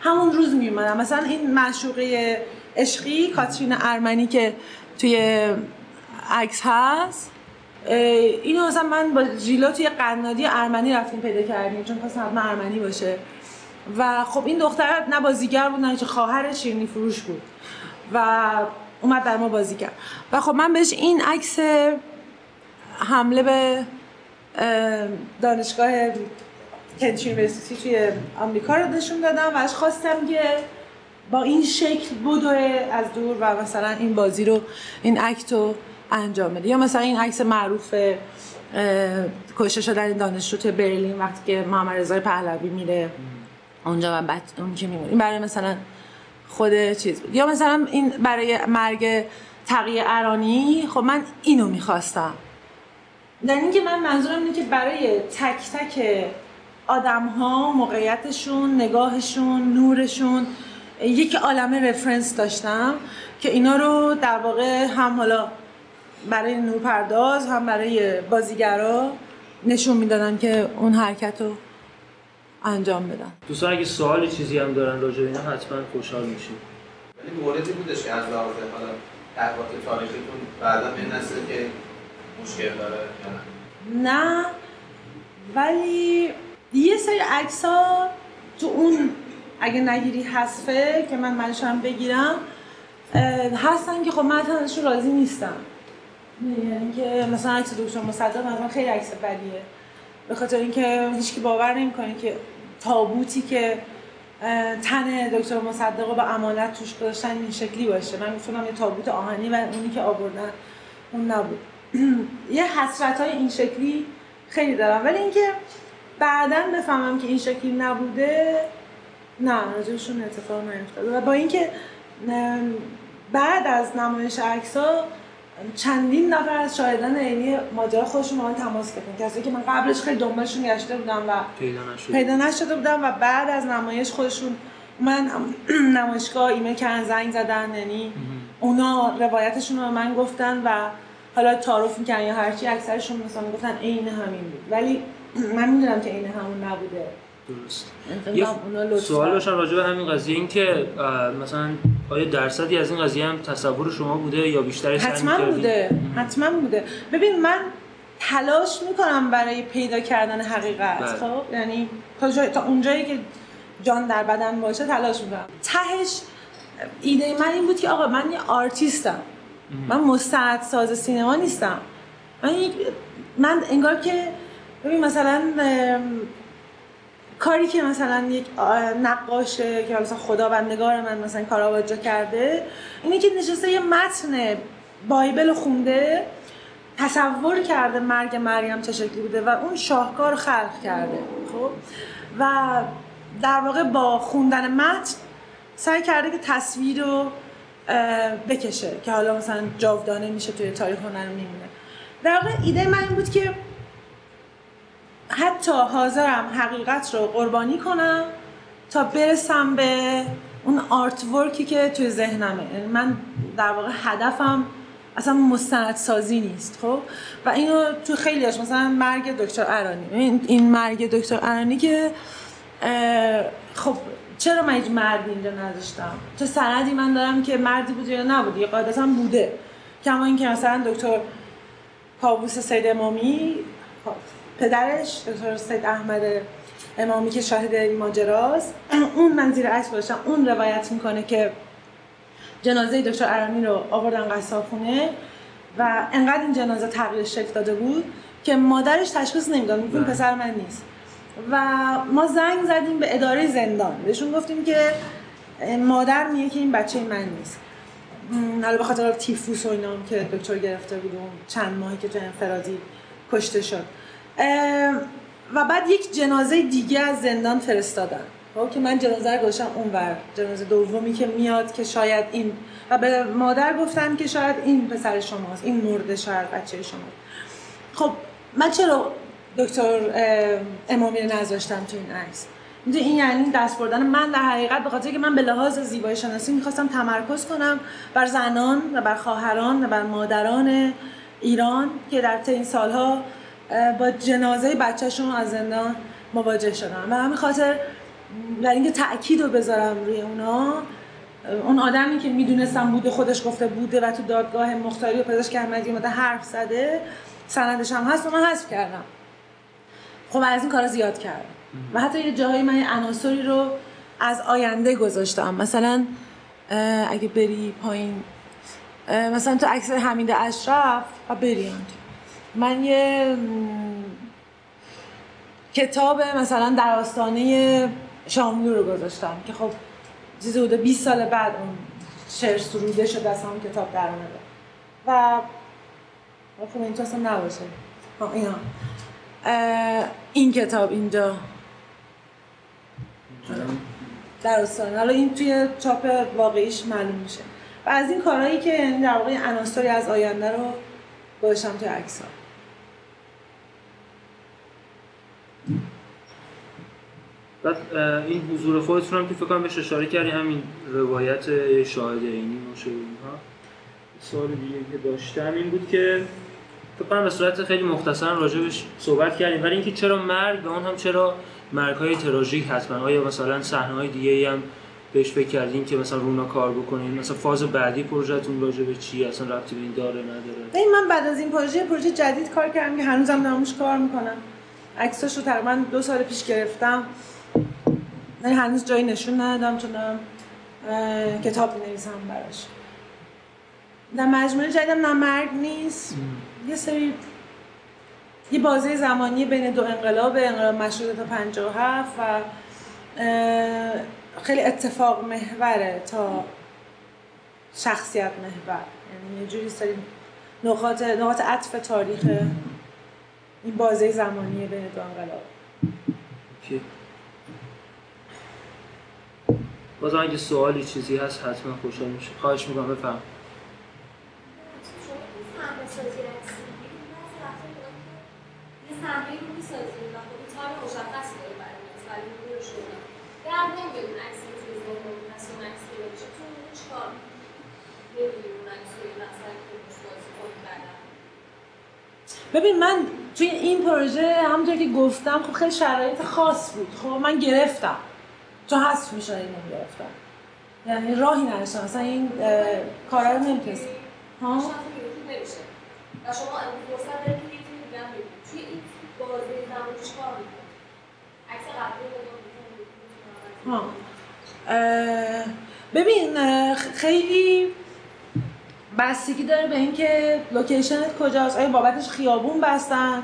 همون روز میومدن مثلا این معشوقه عشقی کاترین ارمنی که توی عکس هست اینو مثلا من با ژیلا توی قنادی ارمنی رفتیم پیدا کردیم چون خواستم حتما ارمنی باشه. و خب این دختر نه بازیگر بود نه خواهر شیرینی فروش بود. و اومد در ما بازی کرد. و خب من بهش این عکس حمله به دانشگاه Kent University توی آمریکا رو نشون دادم و ازش خواستم که با این شکل بدو از دور و مثلا این بازی رو این act رو انجام بده. یا مثلا این عکس معروف کشته شدن دانشجو توی برلین وقتی که محمد رضا پهلوی میره. اونجا و بعد اون که میمونه. این برای مثلا خود چیز بود. یا مثلا این برای مرگ تقی ارانی خب من اینو می‌خواستم. در اینکه من منظورم اینه که برای تک تک آدم ها موقعیتشون نگاهشون نورشون یک عالمه رفرنس داشتم که اینا رو در واقع هم حالا برای نورپرداز هم برای بازیگرا نشون می‌دادم که اون حرکت رو انجام بدن. دوستان اگه سوالی چیزی هم دارن راجع اینا حتما خوشحال میشیم. ولی موردی بودش که از لحاظ حالا تحقیقات تاریخیتون بعدا به نسل که مشکل داره یا نه؟ ولی یه سری عکس ها تو اون اگه نگیری حذفه که من منشم بگیرم هستن که خب من ازشون راضی نیستم. یعنی مثلا عکس دکتر مصدق مثلا خیلی عکس بدیه. به خاطر اینکه هیچکی باور نمی‌کنه که تابوتی که تن دکتر مصدق رو به امانت توش گذاشتن این شکلی باشه. من می‌تونم یه تابوت آهنی و اونی که آوردن اون نبود. یه حسرت های این شکلی خیلی دارم. ولی اینکه بعدا بفهمم که این شکلی نبوده نه راجبشون اتفاق نیفتاده. و با اینکه بعد از نمایش عکس چندین نفر از شاهدان عینی ماجرا خودشون با من تماس گرفتن. کسی که من قبلش خیلی دنبالشون گشته بودم و پیدا نشد پیدا نشده بودم و بعد از نمایش خودشون من نمایشگاه ایمیل کردن زنگ زدن یعنی اونا روایتشون رو به من گفتن و حالا تعارف می‌کنن یا هرچی اکثرشون مثلا گفتن عین همین بود. ولی من می‌دونم که عین همون نبوده. درست یه سوال داشتم راجع به همین قضیه این که مثلا آیا درصدی از این قضیه هم تصور شما بوده یا بیشتر حتما بوده. حتما بوده. ببین من تلاش می‌کنم برای پیدا کردن حقیقت بله. خب؟ یعنی تا. تا اونجایی که جان در بدن باشه تلاش می‌کنم. تهش ایده من این بود که آقا من یه آرتیستم. من مستعد ساز سینما نیستم. من. من انگار که ببین مثلا کاری که مثلا یک نقاشه که مثلا خداوندگار من مثلا کاراواجو کرده اینه که نشسته یه متن بایبل خونده تصور کرده مرگ مریم چه شکلی بوده و اون شاهکار خلق کرده خب؟ و در واقع با خوندن متن سعی کرده که تصویر رو بکشه که حالا مثلا جاودانه میشه توی تاریخ هنر میمونه در واقع ایده من این بود که حتی حاضرم حقیقت رو قربانی کنم تا برسم به اون آرت ورکی که توی ذهنمه. یعنی من در واقع هدفم اصلا مستند سازی نیست خب؟ و اینو تو خیلی هاش مثلا مرگ دکتر ارانی. این مرگ دکتر ارانی که خب چرا من هیچ مردی اینجا نذاشتم چه سندی من دارم که مردی بوده یا نبوده قاعدتا بوده. کما اینکه مثلا دکتر کابوس سید امامی خب پدرش دکتر سید احمد امامی که شاهد این ماجراست اون من زیر عکس باشم اون روایت می‌کنه که جنازه دکتر ارانی رو آوردن خونه و انقدر این جنازه تغییر شکل داده بود که مادرش تشخیص نمی‌داد. میگه پسر من نیست. و ما زنگ زدیم به اداره زندان. بهشون گفتیم که مادر میگه که این بچه من نیست. حالا به خاطر تیفوس و اینا که دکتر گرفته بود اون چند ماهی که تو انفرادی کشته شد. و بعد یک جنازه دیگه از زندان فرستادن. خب که من جنازه رو گذاشتم اونور جنازه دومی که میاد که شاید این و به مادر گفتن که شاید این پسر شماست این مرده شاید بچه شما خب من چرا دکتر امامی رو نذاشتم تو این عکس؟ این یعنی دست بردن. من در حقیقت به خاطر که من به لحاظ زیبایی شناسی می‌خواستم تمرکز کنم بر زنان و بر خواهران و بر مادران ایران که در این سالها با جنازه بچهشون از زندان مواجه شدن و همین خاطر در اینکه تاکید رو بذارم روی اونا اون آدمی که می‌دونستم بوده خودش گفته بوده و تو دادگاه مختاری و پزشک احمدی اومده حرف زده سندش هم هست و من حذف کردم. خب از این کارا زیاد کردم. و حتی یه جاهایی من یه عناصری رو از آینده گذاشتم. مثلا اگه بری پایین مثلا تو عکس حمید اشرف و بری من یه کتاب مثلا در آستانه شاملو رو گذاشتم که خب چیزی بوده 20 سال بعد اون شعر سروده شده از همون کتاب در اومده. و خب این تو اصلا نباشه. اینا. این کتاب اینجا. در آستانه. حالا این توی چاپ واقعیش معلوم میشه. و از این کارهایی که یعنی در واقع عناصری از آینده رو گذاشتم توی عکس بعد این حضور خودتون هم که فکر کنم بهش اشاره کردی همین روایت شاهد عینی باشه اینها. سوال دیگه که داشتم این بود که فکر کنم به صورت خیلی مختصر راجبش صحبت کردیم. ولی اینکه چرا مرگ و اون هم چرا مرگ های تراژیک حتما آیا مثلا صحنه های دیگه هم بهش فکر کردین که مثلا رونا کار بکنین مثلا فاز بعدی پروژهتون راجع به چی؟ اصلا ربطی به این داره نداره؟ من بعد از این پروژه پروژه جدید کار کردم که هنوزم ناموش کار می‌کنم. عکساش رو تقریبا دو سال پیش گرفتم. نه هنوز جایی نشون ندادم چون کتاب نویسم براش. در مجموعه جدیدم نه مرگ نیست. یه سری یه بازه زمانی بین دو انقلاب انقلاب مشروطه تا 57 و خیلی اتفاق محوره تا شخصیت محور. یعنی یه جوری سری نقاط نقاط عطف تاریخ این بازه زمانی بین دو انقلاب. بازم اگه سوالی چیزی هست حتما خوشحال میشه خواهش می‌کنم بفهم ببین من توی این پروژه همونطور که گفتم خب خیلی شرایط خاص بود. خب من گرفتم. چون حذف میشه این گرفتم یعنی راهی نداشتم مثلا این کارا رو نمی‌تونستم ها؟ نمیشه. و شما فرصت دارید که یه دیگه هم توی این بازه زمان چیکار عکس ببین خیلی بستگی داره به اینکه لوکیشنت کجاست. آیا بابتش خیابون بستن؟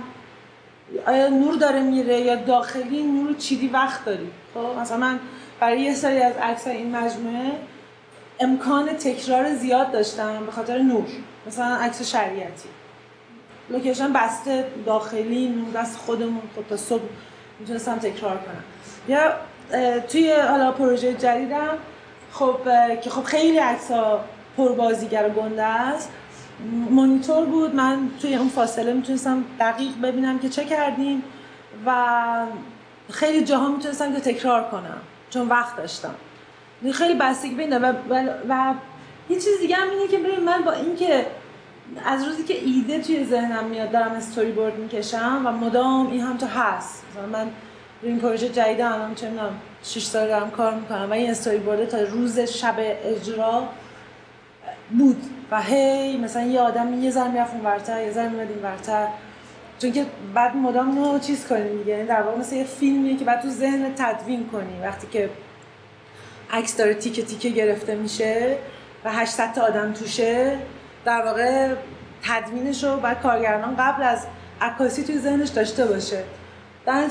آیا نور داره میره یا داخلی نور چیدی وقت داری؟ خب مثلا من برای یه سری از عکس این مجموعه امکان تکرار زیاد داشتم به خاطر نور مثلا عکس شریعتی. لوکیشن بسته داخلی نور دست خودمون خود تا صبح می‌تونستم تکرار کنم. یا توی حالا پروژه جدیدم خب که خب خیلی عکس ها پر بازیگر گنده است. مانیتور بود من توی اون فاصله می‌تونستم دقیق ببینم که چه کردیم و خیلی جاها می‌تونستم که تکرار کنم چون وقت داشتم. خیلی بستگی بینه و, و, و یه چیز دیگه هم اینه که ببین من با اینکه از روزی که ایده توی ذهنم میاد دارم استوری بورد می‌کشم و مدام این هم تو هست. مثلا من این پروژه جدید الان چه می‌دونم 6 سال دارم کار می‌کنم و این استوری بورد تا روز شب اجرا بود. و هی مثلا یه آدم یه ذره می‌رفت اونورتر یه ذره میاد اینورتر چون که بعد مدام نو چیز کنیم دیگه. یعنی در واقع مثل یه فیلمیه که بعد تو ذهن تدوین کنی وقتی که عکس داره تیکه تیکه گرفته میشه و 800 تا آدم توشه در واقع تدوینش رو بعد کارگردان قبل از عکاسی توی ذهنش داشته باشه. در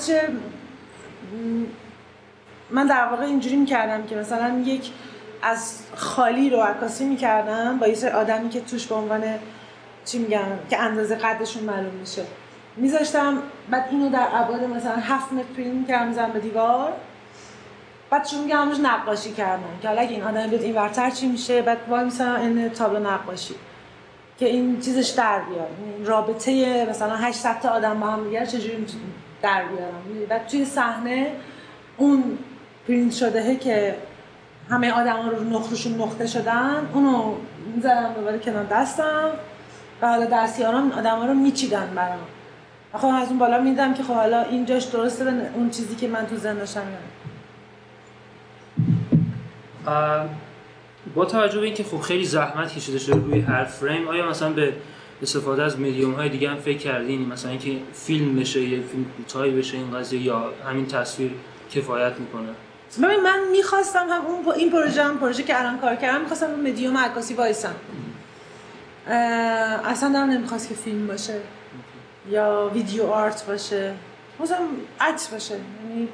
من در واقع اینجوری می‌کردم که مثلا یک از خالی رو عکاسی می‌کردم با یه آدمی که توش به عنوان چی میگم؟ که اندازه قدشون معلوم میشه. میذاشتم بعد اینو در ابعاد مثلا هفت متر پرینت می‌کردم می‌زنم به دیوار. بعد میگم همونش نقاشی کردم که حالا اگه این آدم بیاد این ورتر چی میشه؟ بعد وای میسنم این تابلو نقاشی که این چیزش در بیاد. رابطه مثلا 800 تا آدم با هم دیگه چجوری در بیارم؟ بعد توی صحنه اون پرینت شده که همه آدم رو نقطهشون نقطه شدن اونو می‌زدم دوباره کنار دستم. و حالا دستیاران آدم ها رو میچیدن برام. خب از اون بالا میدم که خب حالا اینجاش درسته اون چیزی که من تو ذهن داشتم با توجه به اینکه خب خیلی زحمت کشیده شده روی هر فریم آیا مثلا به استفاده از میدیوم های دیگه هم فکر کردین؟ مثلا اینکه فیلم بشه یه فیلم کوتاهی بشه این قضیه یا همین تصویر کفایت می‌کنه؟ ببین من می‌خواستم هم اون این پروژه هم پروژه که الان کار کردم می‌خواستم اون مدیوم عکاسی وایسم. اصلا دارم نمی‌خواست که فیلم باشه. یا ویدیو آرت باشه. مثلا عکس باشه. یعنی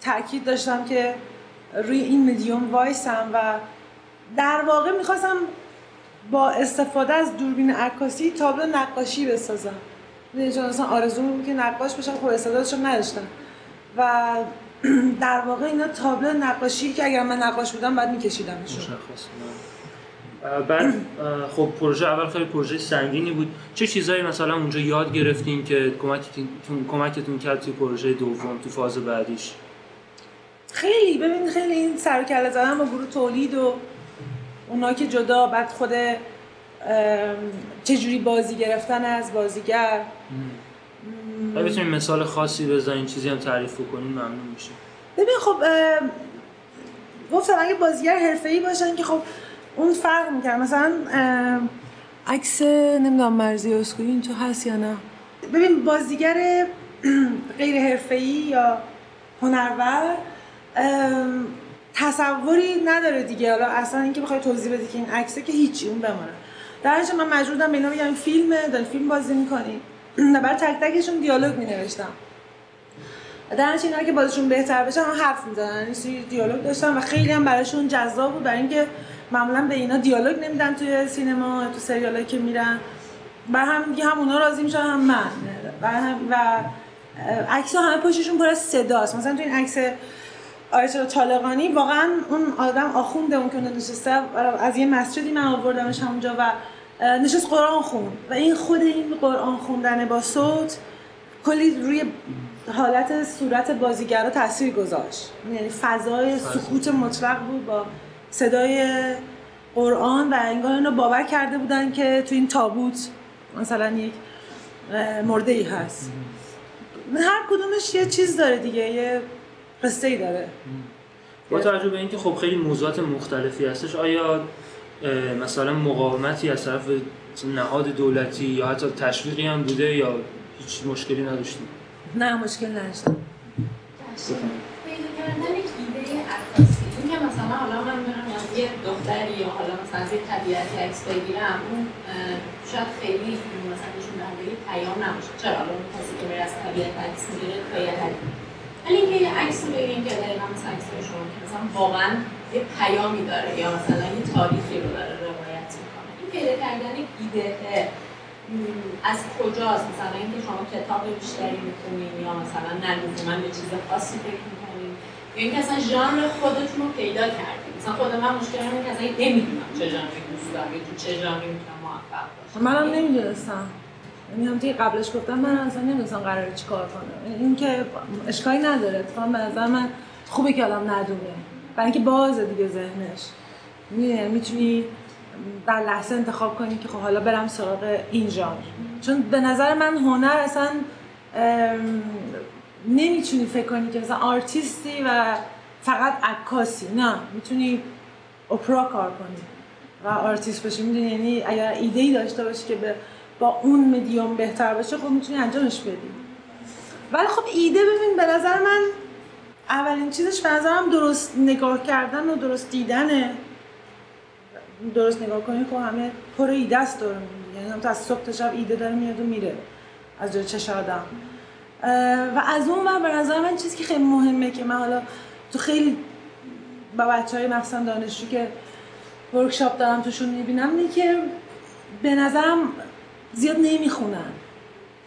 تاکید داشتم که روی این مدیوم وایسم و در واقع می‌خواستم با استفاده از دوربین عکاسی تابلو نقاشی بسازم. چون اصلا آرزو بود که نقاش بشم خب استعدادشو نداشتم. و در واقع اینا تابلو نقاشی که اگر من نقاش بودم بعد میکشیدمشون. بعد خب پروژه اول خیلی پروژه سنگینی بود. چه چیزایی مثلا اونجا یاد گرفتین که کمکتون کمکتون کرد توی پروژه دوم تو فاز بعدیش؟ خیلی. ببین خیلی این سر کله زدن با گروه تولید و اونا که جدا بعد خود چجوری بازی گرفتن از بازیگر. اگه بتونین مثال خاصی بزنین چیزی هم تعریف کنین ممنون میشه ببین خب گفتم اگه بازیگر حرفه‌ای باشن که خب اون فرق می‌کرد. مثلا عکس نمی‌دونم مرزی اسکوی این تو هست یا نه. ببین بازیگر غیر حرفه‌ای یا هنرور تصوری نداره دیگه. حالا اصلا اینکه بخوای توضیح بدی که این عکسه که هیچی اون بمونه. در من مجبورم به اینا بگم فیلمه دارین فیلم بازی می‌کنی برای تک تکشون دیالوگ می نوشتم در اینا که بازشون بهتر بشه هم حرف می‌زنن. این دیالوگ داشتن و خیلی هم براشون جذاب بود. برای اینکه معمولا به اینا دیالوگ نمیدن توی سینما تو سریال که میرن. بر هم هم اونا راضی میشن هم من. و هم و عکس همه پشتشون پر از صداست مثلا تو این عکس آیت طالقانی واقعا اون آدم آخونده اون که نشسته از یه مسجدی من آوردمش همونجا و نشست قرآن خون و این خود این قرآن خوندن با صوت کلی روی حالت صورت بازیگرا تاثیر گذاشت. یعنی فضای سکوت مطلق بود با صدای قرآن و انگار اینو باور کرده بودن که تو این تابوت مثلا یک مرده ای هست. هر کدومش یه چیز داره دیگه یه قصه ای داره. با توجه به اینکه خب خیلی موضوعات مختلفی هستش آیا مثلا مقاومتی از طرف نهاد دولتی یا حتی تشویقی هم بوده یا هیچ مشکلی نداشتیم نه مشکل نداشتم. پیدا کردن ایده این که مثلا حالا من یه دختری یا حالا مثلا یه طبیعتی عکس بگیرم اون شاید خیلی مثلا نشون دهنده پیام نباشه. چرا؟ حالا اون کسی که میره از طبیعت عکس می‌گیره تا یه حدی ولی اینکه یه عکس رو بگیریم که دقیقا مثلا عکس شما که مثلا واقعا یه پیامی داره یا مثلا یه تاریخی رو داره روایت می‌کنه. این پیدا کردن ایده از کجاست؟ مثلا اینکه شما کتاب بیشتری می‌خونین یا مثلا نه به چیز خاصی فکر می‌کنین یا اینکه اصلا ژانر خودتون رو پیدا کردین. مثلا خود من مشکل اینه که اصلا نمی‌دونم چه ژانری دوست دارم تو چه ژانری می‌تونم موفق باشم. منم نمی‌دونستم. یعنی هم دیگه قبلش گفتم من اصلا قراره چی کار کنم. این که اشکالی نداره. اتفاقا به نظر من خوبه که آدم ندونه. برای اینکه بازه دیگه ذهنش. می‌تونی در لحظه انتخاب کنی که خب حالا برم سراغ این ژانر. چون به نظر من هنر اصلا نمی‌تونی فکر کنی که مثلا آرتیستی و فقط عکاسی نه. می‌تونی اپرا کار کنی و آرتیست باشی می‌دونی؟ یعنی اگر ایده ای داشته باشی که با اون مدیوم بهتر باشه خب می‌تونی انجامش بدی. ولی خب ایده ببین به نظر من اولین چیزش به نظرم درست نگاه کردن و درست دیدنه. درست نگاه کنی خب همه پر ایده است داره. یعنی هم از صبح تا شب ایده داره میاد و میره. از جای چش آدم و از اون و به نظر من چیزی که خیلی مهمه که من حالا تو خیلی با بچه های مخصوصا دانشجو که ورکشاپ دارم توشون می‌بینم اینه که به نظرم زیاد نمی‌خونن.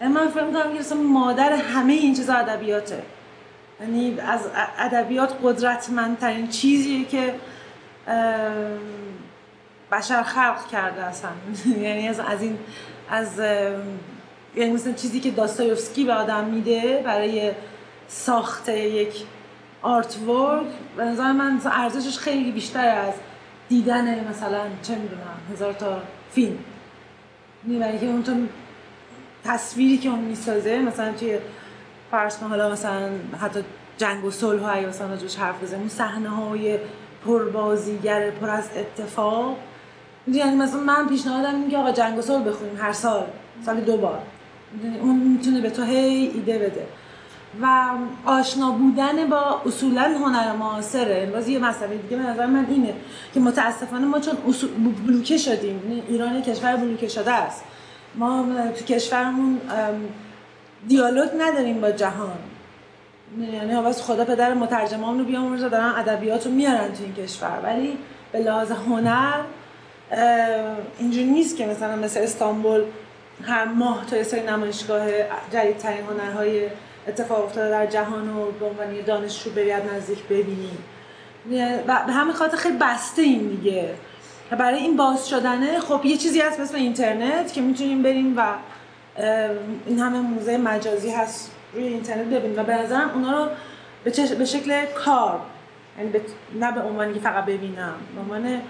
یعنی من فکر می‌کنم که مادر همه این چیزا ادبیاته. یعنی از ادبیات قدرتمندترین چیزیه که بشر خلق کرده اصلا. یعنی از, از این از یعنی مثلا چیزی که داستایوفسکی به آدم میده برای ساخت یک آرت ورک به نظر من ارزشش خیلی بیشتر از دیدن مثلا چه می‌دونم هزار تا فیلم. برای که اون تصویری که اون می‌سازه مثلا توی فرض حالا مثلا حتی جنگ و صلح و اگه مثلا راجبش حرف بزنیم اون صحنه های پربازیگر پر از اتفاق. یعنی مثلا من پیشنهادم اینه که آقا جنگ و صلح بخونیم هر سال سال دو بار. اون می‌تونه به تو هی ایده بده. و آشنا بودن با اصولا هنر معاصره باز یه مسئله دیگه به نظر من اینه که متاسفانه ما چون بلوکه شدیم یعنی ایران کشور بلوکه شده است. ما تو کشورمون دیالوگ نداریم با جهان. یعنی بس خدا پدر مترجمان رو بیامرزه دارن ادبیات رو میارن تو این کشور. ولی به لحاظ هنر اینجوری نیست که مثلا مثل استانبول هر ماه یه سری نمایشگاه جدیدترین هنرهای اتفاق افتاده در جهان و به عنوان یه دانشجو بری نزدیک ببینیم و به همین خاطر خیلی بسته این دیگه. برای این باز شدنه خب یه چیزی هست مثل اینترنت که می‌تونیم بریم و این همه موزه مجازی هست روی اینترنت ببینیم. و به نظرم اونا رو به, به شکل کار یعنی نه به عنوانی که فقط ببینم به عنوان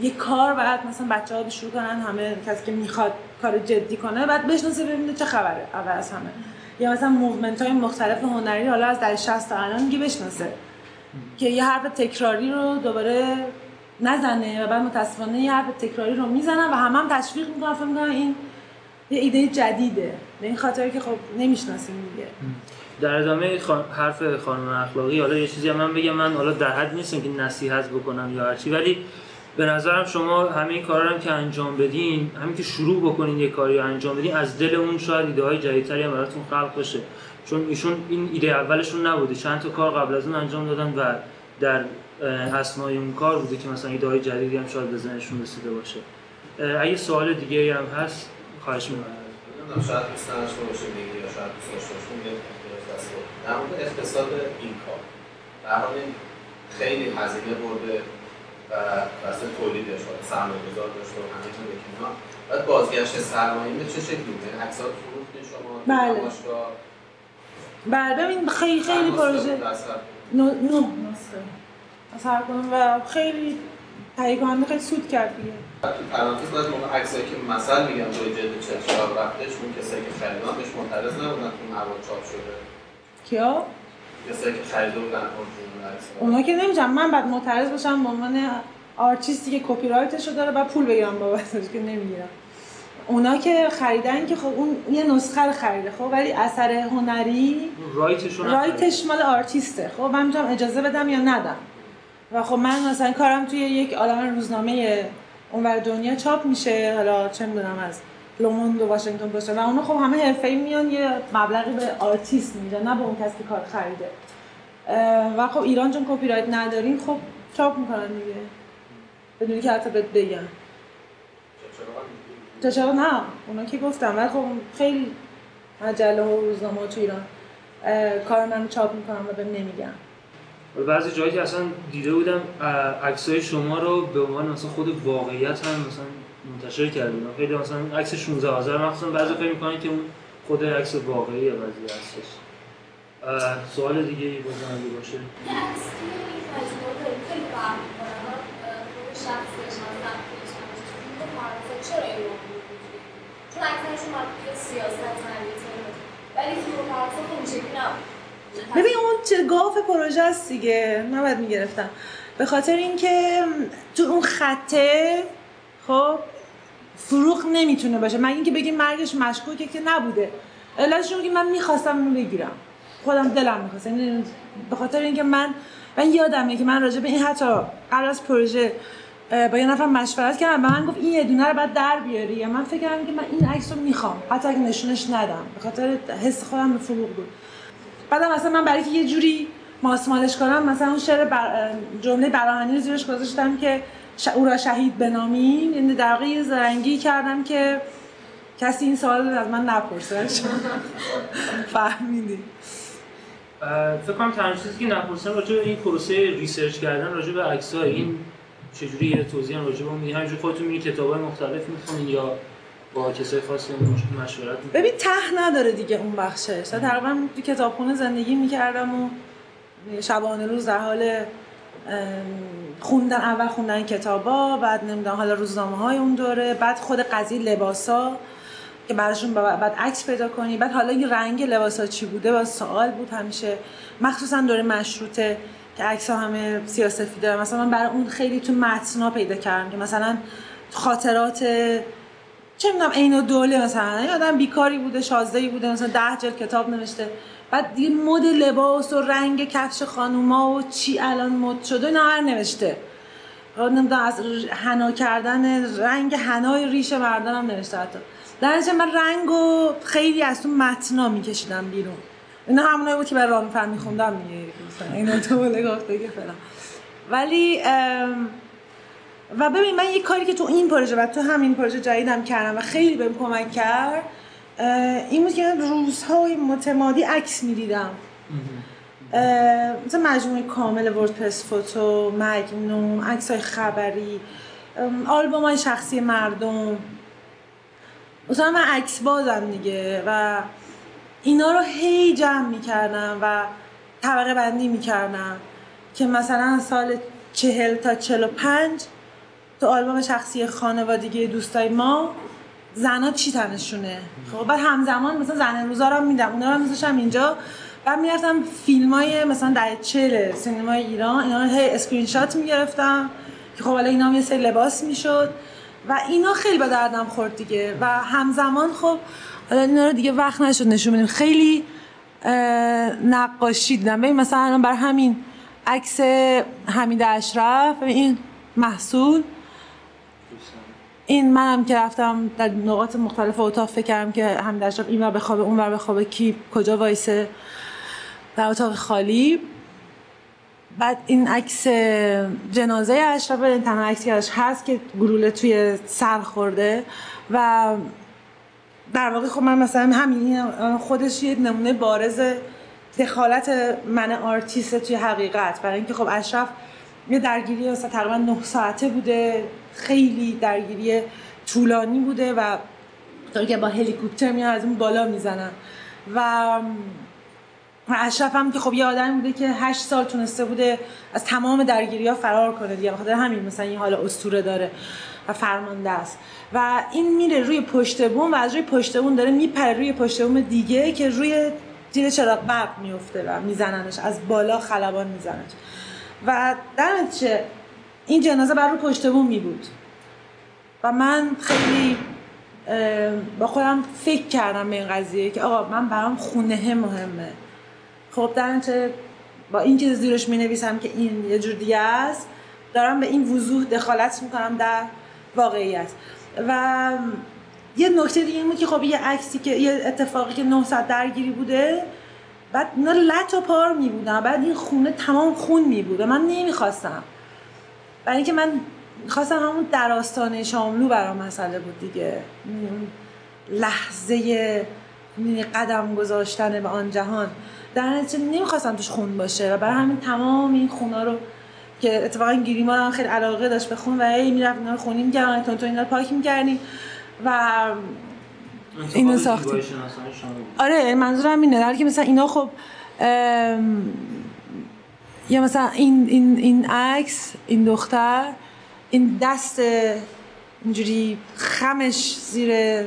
یه کار بعد مثلا بچه ها شروع کنن همه کسی که می‌خواد کار جدی کنه بعد بشناسه ببینه چه خبره اول از همه. یا مثلا movement های مختلف هنری حالا از دهه 60 تا الان میگه بشناسه. که یه حرف تکراری رو دوباره نزنه و بعد متاسفانه یه حرف تکراری رو می‌زنن و همه هم تشویق می‌کنن فکر می‌کنن این یه ایده جدیده. به این خاطر که خب نمی‌شناسیم دیگه. در ادامه حرف خانم اخلاقی حالا یه چیزی من بگم من حالا در حد نیستم که نصیحت بکنم یا هرچی ولی به نظرم شما همین کارا هم که انجام بدین همین که شروع بکنین یه کاری انجام بدین از دل اون شاید ایده های جدیدتری هم براتون خلق بشه. چون ایشون این ایده اولشون نبوده. چند تا کار قبل از اون انجام دادن و در اسنای اون کار بوده که مثلا ایده های جدیدی هم شاید به ذهنشون رسیده باشه. اگه سوال دیگه هم هست خواهش می‌کنم. شاید دوست نداشته باشه یا شاید دوست داشته باشه در مورد اقتصاد این کار حال خیلی هزینه برده. و واسه تولیدش و سرمایه گذار داشته و همه چیز اینا بعد بازگشت سرمایه به چه شکلی بوده اکسات فروختین شما بله. بله ببین خیلی خیلی پروژه نو نو نسخه. کنم و خیلی تهیه کننده خیلی سود کرد دیگه. تو پرانتز باید موقع عکسایی که مثل میگم روی جلد چهل رفتش اون کسایی که خریدن بهش معترض نبودن که مواد چاپ شده. کیا؟ کسایی که خریده بودن اونا که نمیشم من بعد معترض باشم به عنوان آرتیستی که کپی رایتشو داره بعد پول بگیرم بابتش که نمی‌گیرم. اونا که خریدن که خب اون یه نسخه رو خریده خب ولی اثر هنری رایتش مال آرتیسته. خب من می‌تونم اجازه بدم یا ندم. و خب من مثلا کارم توی یک عالم روزنامه اونور دنیا چاپ میشه حالا چه می‌دونم از لوموند و واشنگتن پست و اونا خب همه حرفه‌ای میان یه مبلغی به آرتیست میدن نه به اون کسی که کار خریده. و خب ایران چون کپی رایت نداریم خب چاپ می‌کنن دیگه. بدون اینکه حتی بهت بگم چرا نه؟ اونا که گفتم ولی خب خیلی مجله و روزنامه تو ایران. کار من چاپ می‌کنم و بهم نمیگم بعضی جایی که اصلا دیده بودم عکسای شما رو به عنوان مثلا خود واقعیت هم مثلا منتشر کردیم. خیلی مثلا عکس 16 آذر مخصوصا بعضی فکر می‌کنن که اون خود عکس واقعی بعضی هستش. سوال دیگه ای بازم اگه باشه. ولی ببین اون چه گاف پروژه است دیگه. نباید می‌گرفتم. به خاطر اینکه تو اون خطه خب فروخ نمی‌تونه باشه. مگه اینکه بگیم مرگش مشکوکه که نبوده. علتش که من می‌خواستم اونو بگیرم. خودم دلم می‌خواست. یعنی به خاطر اینکه من من یادمه که من راجع به این حتی قبل از پروژه با یه نفر مشورت کردم. به من گفت این یه دونه رو بعد در بیاری. یا من فکر کردم که من این عکس رو می‌خوام. حتی اگه نشونش ندم. به خاطر حس خودم به فروغ بود. بعدم مثلا من برای که یه جوری ماسمالش کنم مثلا اون شعر بر... جمله براهنی رو زیرش گذاشتم که او را شهید بنامیم. یعنی در واقع یه زرنگی کردم که کسی این سوال از من نپرسه. فهمیدی. فکر کنم تنها چیزی که نپرسن راجع به این پروسه ریسرچ کردن راجع به عکس‌ها این چجوری یه توضیح راجع به اون همینجوری خودتون می کتابای مختلف می‌خونین یا با کسای خاصی مشورت ببین ته نداره دیگه اون بخشش. تقریبا تو کتابخونه زندگی می‌کردم و شبانه روز در حال خوندن اول خوندن کتابا بعد نمی‌دونم حالا روزنامه های اون دوره بعد خود قضیه لباسا که براشون بعد عکس پیدا کنی. بعد حالا این رنگ لباسا چی بوده؟ با سوال بود همیشه. مخصوصا دوره مشروطه که عکس همه سیاسفی داره مثلا من برای اون خیلی تو متنا پیدا کردم که مثلا خاطرات چه می‌دونم عین و دوله مثلا. آدم بیکاری بوده شازده بوده مثلا ده جلد کتاب نوشته. بعد دیگه مد لباس و رنگ کفش خانوما و چی الان مد شده هر نوشته. نمی‌دونم از حنا کردن رنگ حنای ریش مردان هم نوشته حتی. در من رنگ و خیلی از تو متنا میکشیدم بیرون. اینا همونایی بود که برای رام فر میخوندم اینا تو گفته که فلان. ولی و ببین من یه کاری که تو این پروژه و تو همین پروژه جدیدم کردم و خیلی بهم کمک کرد این بود که روزهای متمادی عکس می‌دیدم. مثلا مجموعه کامل وردپرس فوتو مگنوم عکس های خبری آلبوم های شخصی مردم. مثلا من عکس بازم دیگه و اینا رو هی جمع می‌کردم و طبقه بندی می‌کردم که مثلا سال چهل تا چهل و پنج تو آلبوم شخصی خانوادگی دوستای ما زنا چی تنشونه؟ خب بعد همزمان مثلا زن روزا رو می‌دیدم. اونا رو میذاشم اینجا. بعد می‌رفتم فیلم های مثلا در چل سینمای ایران. اینا هی اسکرین شات می‌گرفتم که خب حالا اینا هم یه سری لباس می‌شد. و اینا خیلی به دردم خورد دیگه. و همزمان خب حالا اینا رو دیگه وقت نشد نشون بدیم. خیلی نقاشی دیدم. ببین مثلا الان بر همین عکس حمید اشرف این محصول. این منم که رفتم در نقاط مختلف اتاق فکر کردم که حمید اشرف این ور بخوابه اون ور بخوابه کی کجا وایسه در اتاق خالی. بعد این عکس جنازه اشرف این تنها عکسی هست که گلوله توی سر خورده و در واقع خب من مثلا همین خودش یه نمونه بارز دخالت من آرتیست توی حقیقت. برای اینکه خب اشرف یه درگیری مثلا تقریبا 9 ساعته بوده. خیلی درگیری طولانی بوده و که با هلیکوپتر میان از اون بالا می‌زنن. و اشرف هم که خب یه آدمی بوده که هشت سال تونسته بوده از تمام درگیری ها فرار کنه دیگه بخاطر همین مثلا این حالت اسطوره داره و فرمانده است. و این میره روی پشت بوم و از روی پشت بوم داره میپره روی پشت بوم دیگه که روی زیر چراغ برق میفته و میزننش از بالا خلبان میزننش و در چه؟ این جنازه بر روی پشت بوم می بود. و من خیلی با خودم فکر کردم به این قضیه که آقا من برام خونه مهمه. خب در با این که زیرش می نویسم که این یه جور دیگه است دارم به این وضوح دخالت می‌کنم در واقعیت. و یه نکته دیگه این بود که خب یه عکسی که یه اتفاقی که 900 درگیری بوده بعد اینا لط و پار می بودن. بعد این خونه تمام خون می بود من نمی‌خواستم. برای اینکه من خواستم همون در آستانه شاملو برام مسئله بود دیگه. لحظه قدم گذاشتن به آن جهان. در نتیجه نمی‌خواستم توش خون باشه و برای همین تمام این خونا رو که اتفاقا گیریما خیلی علاقه داشت به خون و هی می‌رفت اینا رو خونی می‌کردن تون تون اینا رو پاک می‌کردیم و اینو ساختیم آره منظورم اینه. در که مثلا اینا خب یا مثلا این این این عکس این دختر این دست اینجوری خمش زیر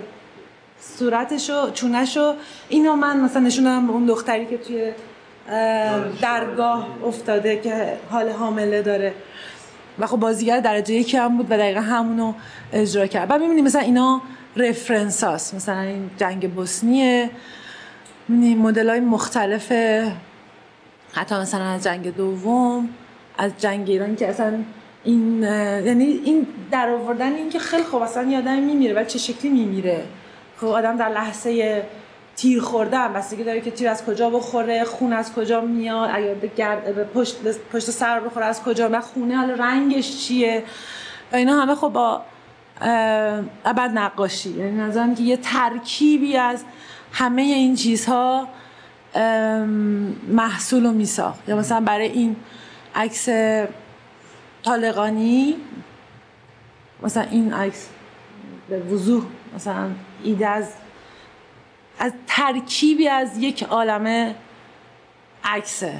صورتشو چونشو اینو من مثلا نشونم اون دختری که توی درگاه افتاده که حال حامله داره. و خب بازیگر درجه یکی هم بود و دقیقا همونو اجرا کرد. و می‌بینیم مثلا اینا رفرنس هست مثلا این جنگ بوسنیه مدل های مختلف حتی مثلا از جنگ دوم از جنگ ایران که اصلا این یعنی این در آوردن این که خیلی خوب اصلا یه آدم میمیره و چه شکلی میمیره. خب آدم در لحظه تیر خوردن بستگی داره که تیر از کجا بخوره خون از کجا میاد اگر به گرد پشت پشت سر بخوره از کجا و خونه حالا رنگش چیه؟ اینا همه خب با ابد نقاشی. یعنی نظرم که یه ترکیبی از همه این چیزها محصول رو میساخت. یا مثلا برای این عکس طالقانی مثلا این عکس به وضوح مثلا ایده از از ترکیبی از یک عالمه عکسه.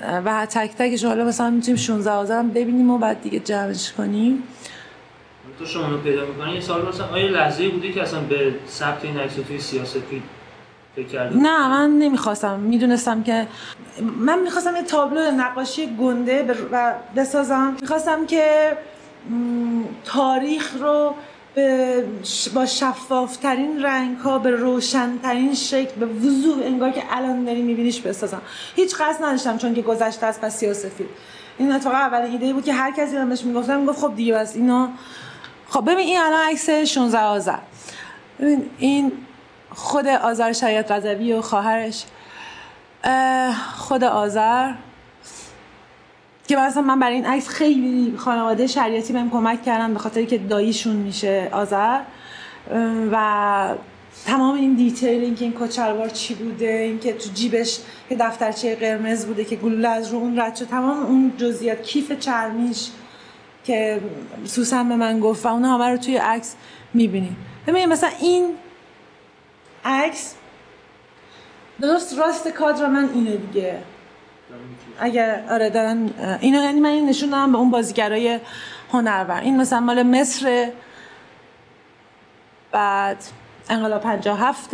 و تک تکش حالا مثلا می‌تونیم 16 آذرم ببینیم و بعد دیگه جمعش کنیم. تو شما رو پیدا می‌کنی یه سال مثلا آیا لحظه بوده که اصلا به ثبت این عکس توی سیاست نه من نمی‌خواستم. می‌دونستم که من می‌خواستم یه تابلو نقاشی گنده و بسازم. می‌خواستم که تاریخ رو به با شفافترین رنگ ها به روشنترین شکل به وضوح انگار که الان داری میبینیش بسازم. هیچ قصد نداشتم چون که گذشته از پس سیاسفید این اتفاقا اولین ایده بود که هر کسی من بهش می‌گفتم می‌گفت خب دیگه بس اینا خب ببین این الان عکس 16 آذر این خود آذر شریعت رضوی و خواهرش. خود آذر. که مثلا من برای این عکس خیلی خانواده شریعتی بهم کمک کردن به خاطر که داییشون میشه آذر. و تمام این دیتیل اینکه این کچلوار چی بوده اینکه تو جیبش یه دفترچه قرمز بوده که گلوله از رو اون رد شد. تمام اون جزئیات کیف چرمیش که سوسن به من گفت و اون همه رو توی عکس می‌بینیم ببینید مثلا این عکس. درست راست کادر من اینه دیگه. اگر آره دارن اینو یعنی من این نشون دارم به اون بازیگرای هنرور. این مثلا مال مصر. بعد انقلاب 57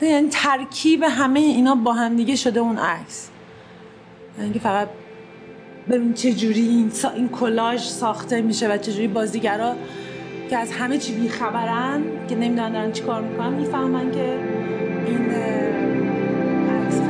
یعنی ترکیب همه اینا با هم دیگه شده اون عکس. یعنی فقط ببین چه جوری این, سا... این کلاژ ساخته میشه و چه جوری بازیگرا که از همه چی بیخبرن که نمی‌دونن دارن چی کار می‌کنن می‌فهمن که این عکس